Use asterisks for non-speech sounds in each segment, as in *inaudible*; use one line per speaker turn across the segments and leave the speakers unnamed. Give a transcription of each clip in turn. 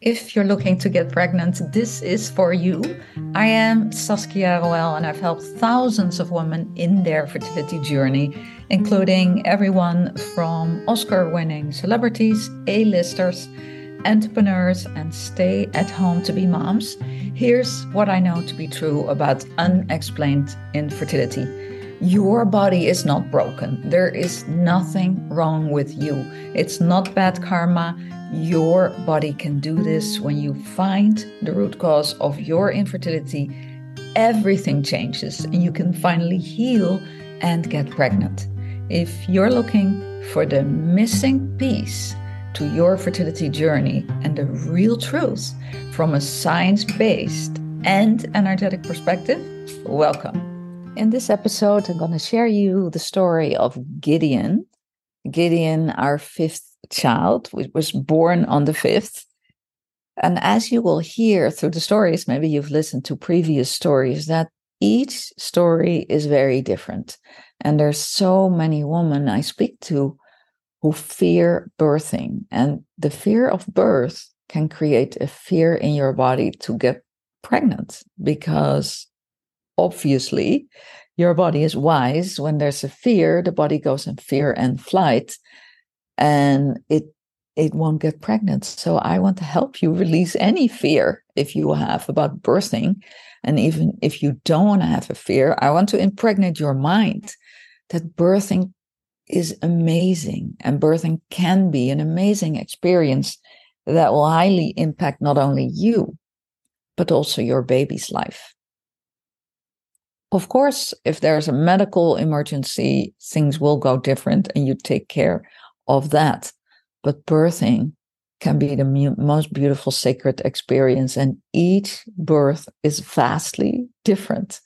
If you're looking to get pregnant, this is for you. I am Saskia Roell, and I've helped thousands of women in their fertility journey, including everyone from Oscar winning celebrities, A-listers, entrepreneurs, and stay at home to be moms. Here's what I know to be true about unexplained infertility. Your body is not broken. There is nothing wrong with you. It's not bad karma your body can do this when you find the root cause of your infertility. Everything changes and you can finally heal and get pregnant. If you're looking for the missing piece to your fertility journey and the real truth from a science based and energetic perspective, welcome. In this episode, I'm going to share you the story of Gideon. Gideon, our fifth child, was born on the 5th. And as you will hear through the stories, maybe you've listened to previous stories, that each story is very different. And there's so many women I speak to who fear birthing. And the fear of birth can create a fear in your body to get pregnant because obviously your body is wise. When there's a fear, the body goes in fear and flight and it it won't get pregnant. So I want to help you release any fear if you have about birthing. And even if you don't want to have a fear, I want to impregnate your mind that birthing is amazing and birthing can be an amazing experience that will highly impact not only you, but also your baby's life. Of course, if there's a medical emergency, things will go different and you take care of that. But birthing can be the mu- most beautiful sacred experience, and each birth is vastly different.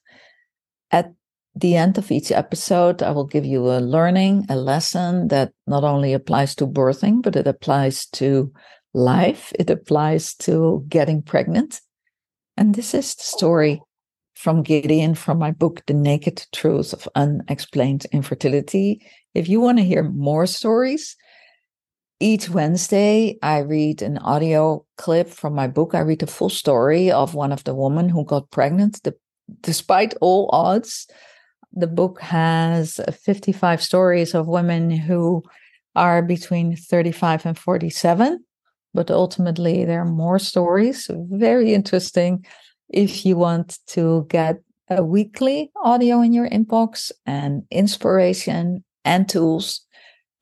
At the end of each episode, I will give you a learning, a lesson that not only applies to birthing, but it applies to life, it applies to getting pregnant. And this is the story from Gideon from my book, The Naked Truth of Unexplained Infertility. If you want to hear more stories, each Wednesday I read an audio clip from my book. I read the full story of one of the women who got pregnant the, despite all odds. The book has 55 stories of women who are between 35 and 47, but ultimately there are more stories. Very interesting if you want to get a weekly audio in your inbox and inspiration and tools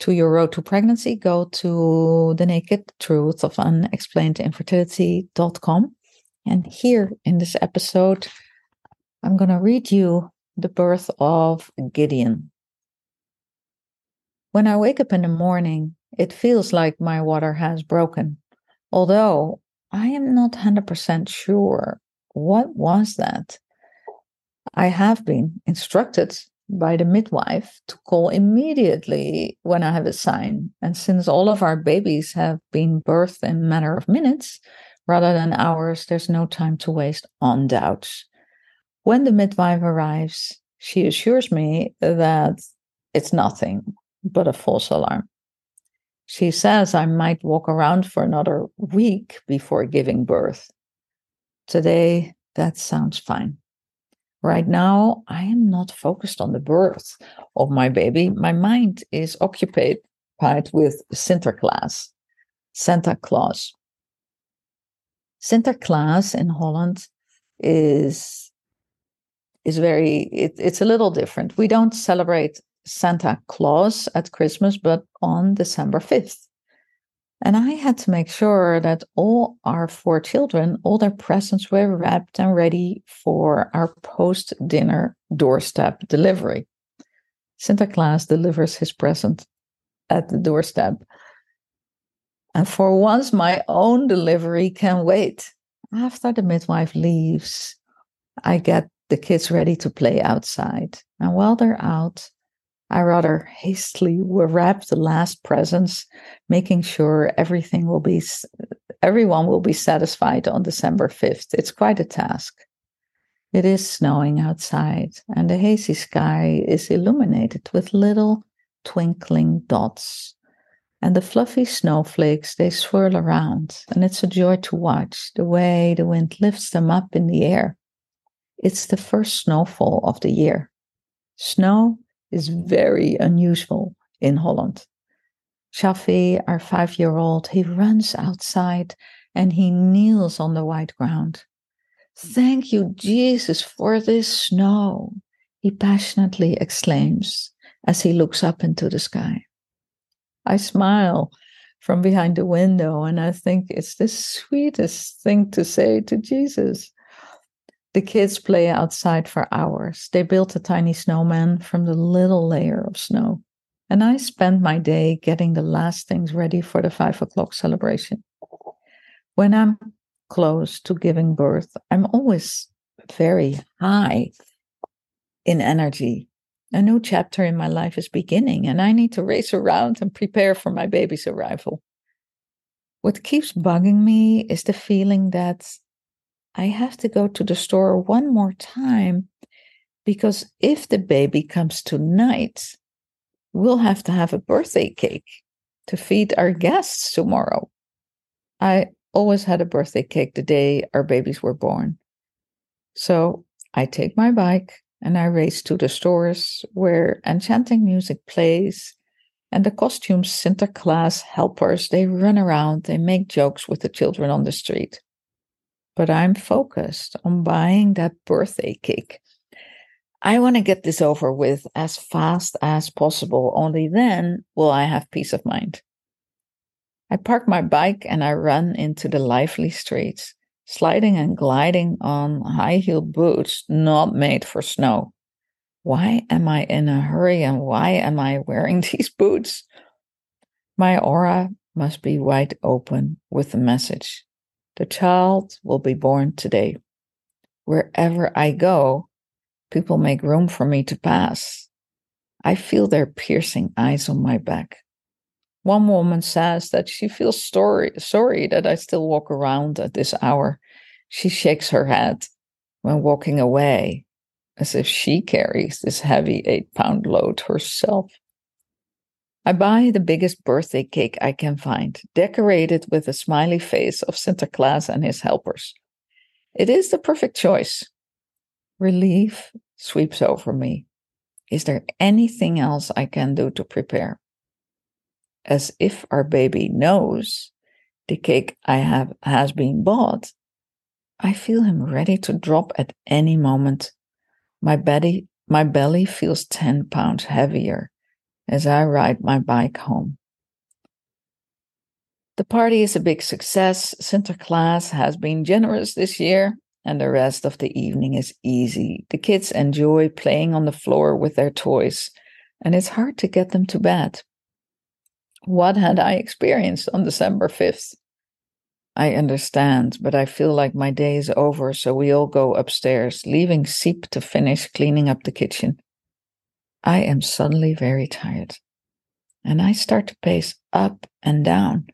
to your road to pregnancy, go to the naked truth of unexplained infertility.com. And here in this episode, I'm going to read you the birth of Gideon. When I wake up in the morning, it feels like my water has broken, although I am not 100% sure what was that. I have been instructed by the midwife to call immediately when I have a sign. And since all of our babies have been birthed in matter of minutes rather than hours, there's no time to waste on doubts. When the midwife arrives, she assures me that it's nothing but a false alarm. She says I might walk around for another week before giving birth. Today, that sounds fine. Right now, I am not focused on the birth of my baby. My mind is occupied with Sinterklaas, Santa Claus. Sinterklaas in Holland is is very it, it's a little different. We don't celebrate Santa Claus at Christmas, but on December 5th. And I had to make sure that all our four children, all their presents were wrapped and ready for our post dinner doorstep delivery. Santa Claus delivers his present at the doorstep. And for once, my own delivery can wait. After the midwife leaves, I get the kids ready to play outside. And while they're out, I rather hastily wrap the last presents, making sure everything will be everyone will be satisfied on December 5th. It's quite a task. It is snowing outside, and the hazy sky is illuminated with little twinkling dots. And the fluffy snowflakes, they swirl around, and it's a joy to watch the way the wind lifts them up in the air. It's the first snowfall of the year. Snow is very unusual in Holland. Shafi, our five year old, he runs outside and he kneels on the white ground. Thank you, Jesus, for this snow, he passionately exclaims as he looks up into the sky. I smile from behind the window and I think it's the sweetest thing to say to Jesus. The kids play outside for hours. They built a tiny snowman from the little layer of snow. And I spend my day getting the last things ready for the five o'clock celebration. When I'm close to giving birth, I'm always very high in energy. A new chapter in my life is beginning, and I need to race around and prepare for my baby's arrival. What keeps bugging me is the feeling that I have to go to the store one more time because if the baby comes tonight, we'll have to have a birthday cake to feed our guests tomorrow. I always had a birthday cake the day our babies were born. So I take my bike and I race to the stores where enchanting music plays and the costumes Sinterklaas helpers they run around, they make jokes with the children on the street. But I'm focused on buying that birthday cake I want to get this over with as fast as possible. Only then will I have peace of mind. I park my bike and I run into the lively streets, sliding and gliding on high heel boots not made for snow. Why am I in a hurry and why am I wearing *laughs* these boots? My aura must be wide open with the message the child will be born today. Wherever I go, People make room for me to pass. I feel their piercing eyes on my back. One woman says that she feels story, sorry that I still walk around at this hour. She shakes her head when walking away, as if she carries this heavy eight pound load herself. I buy the biggest birthday cake I can find, decorated with a smiley face of Santa Claus and his helpers. It is the perfect choice. Relief sweeps over me. Is there anything else I can do to prepare? As if our baby knows the cake I have has been bought, I feel him ready to drop at any moment. My belly, my belly feels 10 pounds heavier as I ride my bike home. The party is a big success. Sinterklaas has been generous this year and the rest of the evening is easy. The kids enjoy playing on the floor with their toys, and it's hard to get them to bed. What had I experienced on December 5th? I understand, but I feel like my day is over, so we all go upstairs, leaving Siep to finish cleaning up the kitchen. I am suddenly very tired, and I start to pace up and down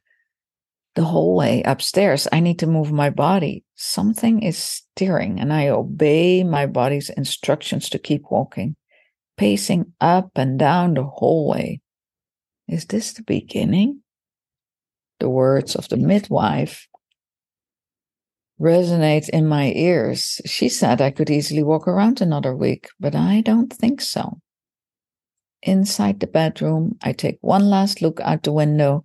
the hallway upstairs. I need to move my body. Something is steering, and I obey my body's instructions to keep walking, pacing up and down the hallway. Is this the beginning? The words of the midwife resonate in my ears. She said I could easily walk around another week, but I don't think so. Inside the bedroom, I take one last look out the window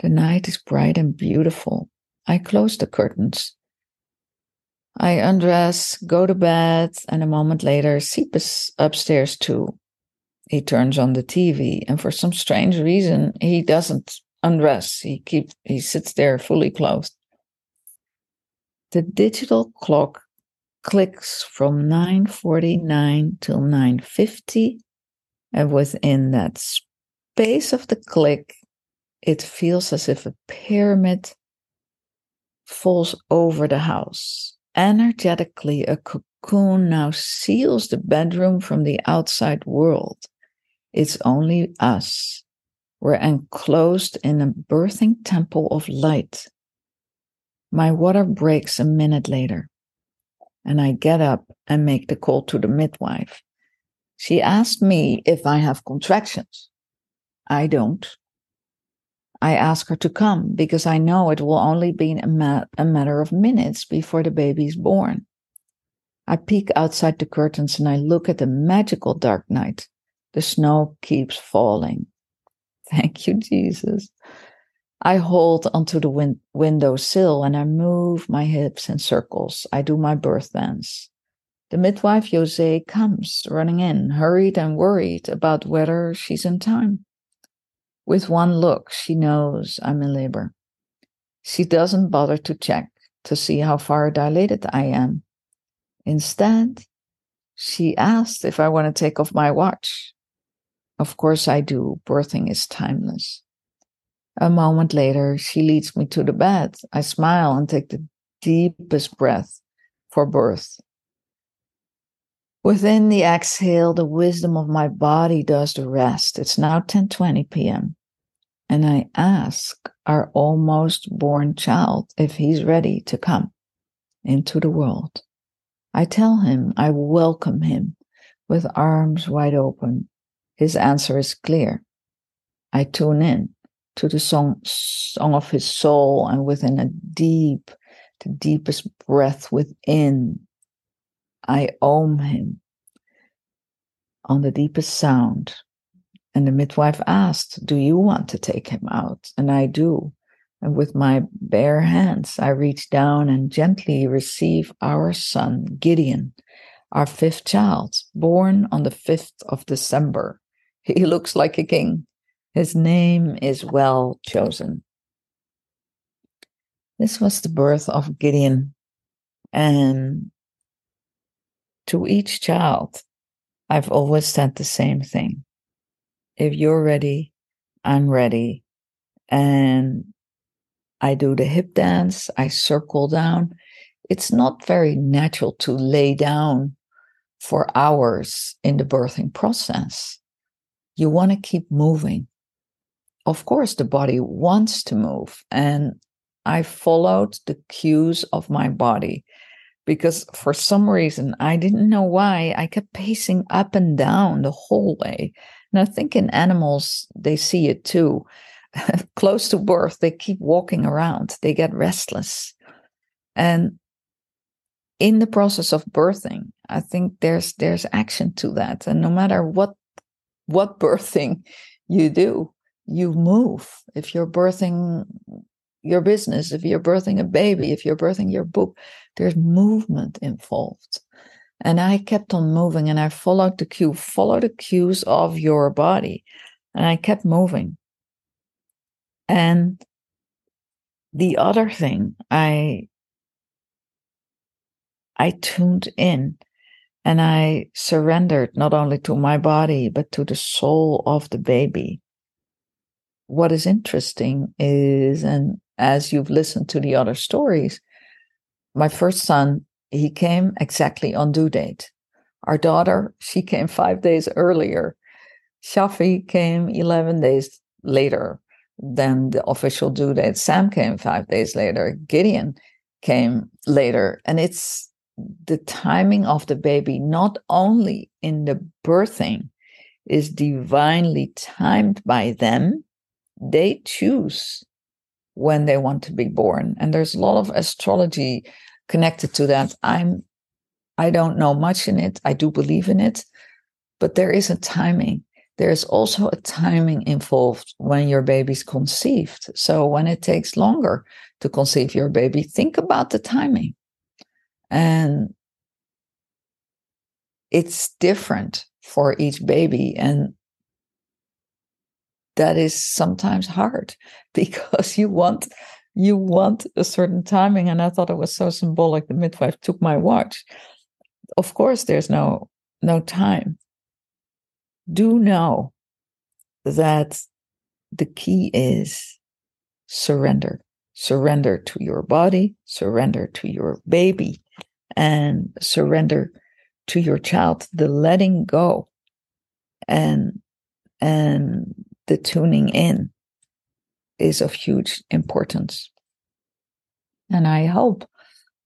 the night is bright and beautiful. I close the curtains. I undress, go to bed, and a moment later, Siep is upstairs too. He turns on the TV, and for some strange reason, he doesn't undress. He keep he sits there fully clothed. The digital clock clicks from 9:49 till 9:50, and within that space of the click, it feels as if a pyramid falls over the house. Energetically, a cocoon now seals the bedroom from the outside world. It's only us. We're enclosed in a birthing temple of light. My water breaks a minute later, and I get up and make the call to the midwife. She asked me if I have contractions. I don't. I ask her to come because I know it will only be a, ma- a matter of minutes before the baby is born. I peek outside the curtains and I look at the magical dark night. The snow keeps falling. *laughs* Thank you, Jesus. I hold onto the win- window sill and I move my hips in circles. I do my birth dance. The midwife Jose comes running in, hurried and worried about whether she's in time. With one look, she knows I'm in labor. She doesn't bother to check to see how far dilated I am. Instead, she asked if I want to take off my watch. Of course I do. Birthing is timeless. A moment later, she leads me to the bed. I smile and take the deepest breath for birth. Within the exhale, the wisdom of my body does the rest. It's now 10:20 p.m. And I ask our almost born child if he's ready to come into the world. I tell him I welcome him with arms wide open. His answer is clear. I tune in to the song, song of his soul and within a deep, the deepest breath within I ohm him on the deepest sound. And the midwife asked, Do you want to take him out? And I do. And with my bare hands, I reach down and gently receive our son, Gideon, our fifth child, born on the 5th of December. *laughs* He looks like a king. His name is well chosen. This was the birth of Gideon. And to each child, I've always said the same thing. If you're ready, I'm ready. And I do the hip dance, I circle down. It's not very natural to lay down for hours in the birthing process. You want to keep moving. Of course, the body wants to move. And I followed the cues of my body because for some reason I didn't know why I kept pacing up and down the hallway. way. And I think in animals they see it too. *laughs* Close to birth, they keep walking around. They get restless. And in the process of birthing, I think there's there's action to that. And no matter what what *laughs* birthing you do, you move. If you're birthing your business, if you're birthing a baby, if you're birthing your book, there's movement involved. And I kept on moving and I followed the cue, follow the cues of your body. And I kept moving. And the other thing, I I tuned in and I surrendered not only to my body, but to the soul of the baby. What is interesting is, and as you've listened to the other stories, my first son, he came exactly on due date. Our daughter, she came five days earlier. Shafi came 11 days later than the official due date. Sam came five days later. Gideon came later. And it's the timing of the baby, not only in the birthing, is divinely timed by them. They choose when they want to be born. And there's a lot of astrology connected to that. I'm I don't know much in it. I do believe in it, but there is a timing. There's also a timing involved when your baby's conceived. So when it takes longer to conceive your baby, think about the timing. And it's different for each baby. And that is sometimes hard *laughs* because you want you want a certain timing and i thought it was so symbolic the midwife took my watch. Of course there's no no time. Do know that the key is surrender. Surrender to your body surrender to your baby and surrender to your child the letting go. And and the tuning in is of huge importance. And I hope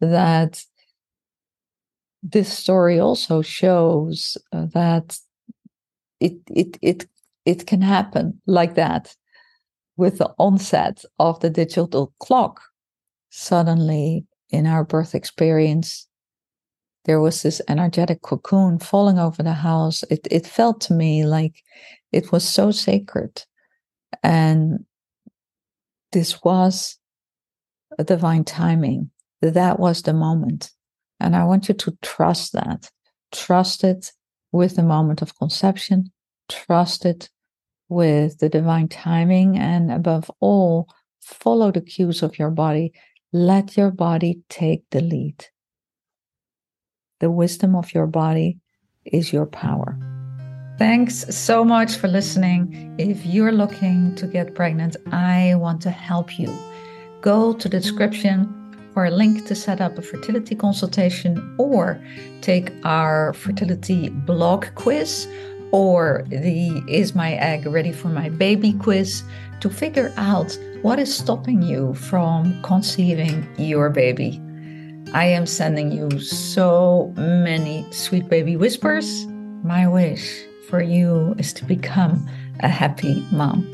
that this story also shows uh, that it it it it can happen like that with the onset of the digital clock, suddenly in our birth experience, there was this energetic cocoon falling over the house. It, it felt to me like it was so sacred. And this was a divine timing. That was the moment. And I want you to trust that. Trust it with the moment of conception. Trust it with the divine timing. And above all, follow the cues of your body. Let your body take the lead. The wisdom of your body is your power. Thanks so much for listening. If you're looking to get pregnant, I want to help you. Go to the description for a link to set up a fertility consultation or take our fertility blog quiz or the Is My Egg Ready for My Baby quiz to figure out what is stopping you from conceiving your baby. I am sending you so many sweet baby whispers. My wish for you is to become a happy mom.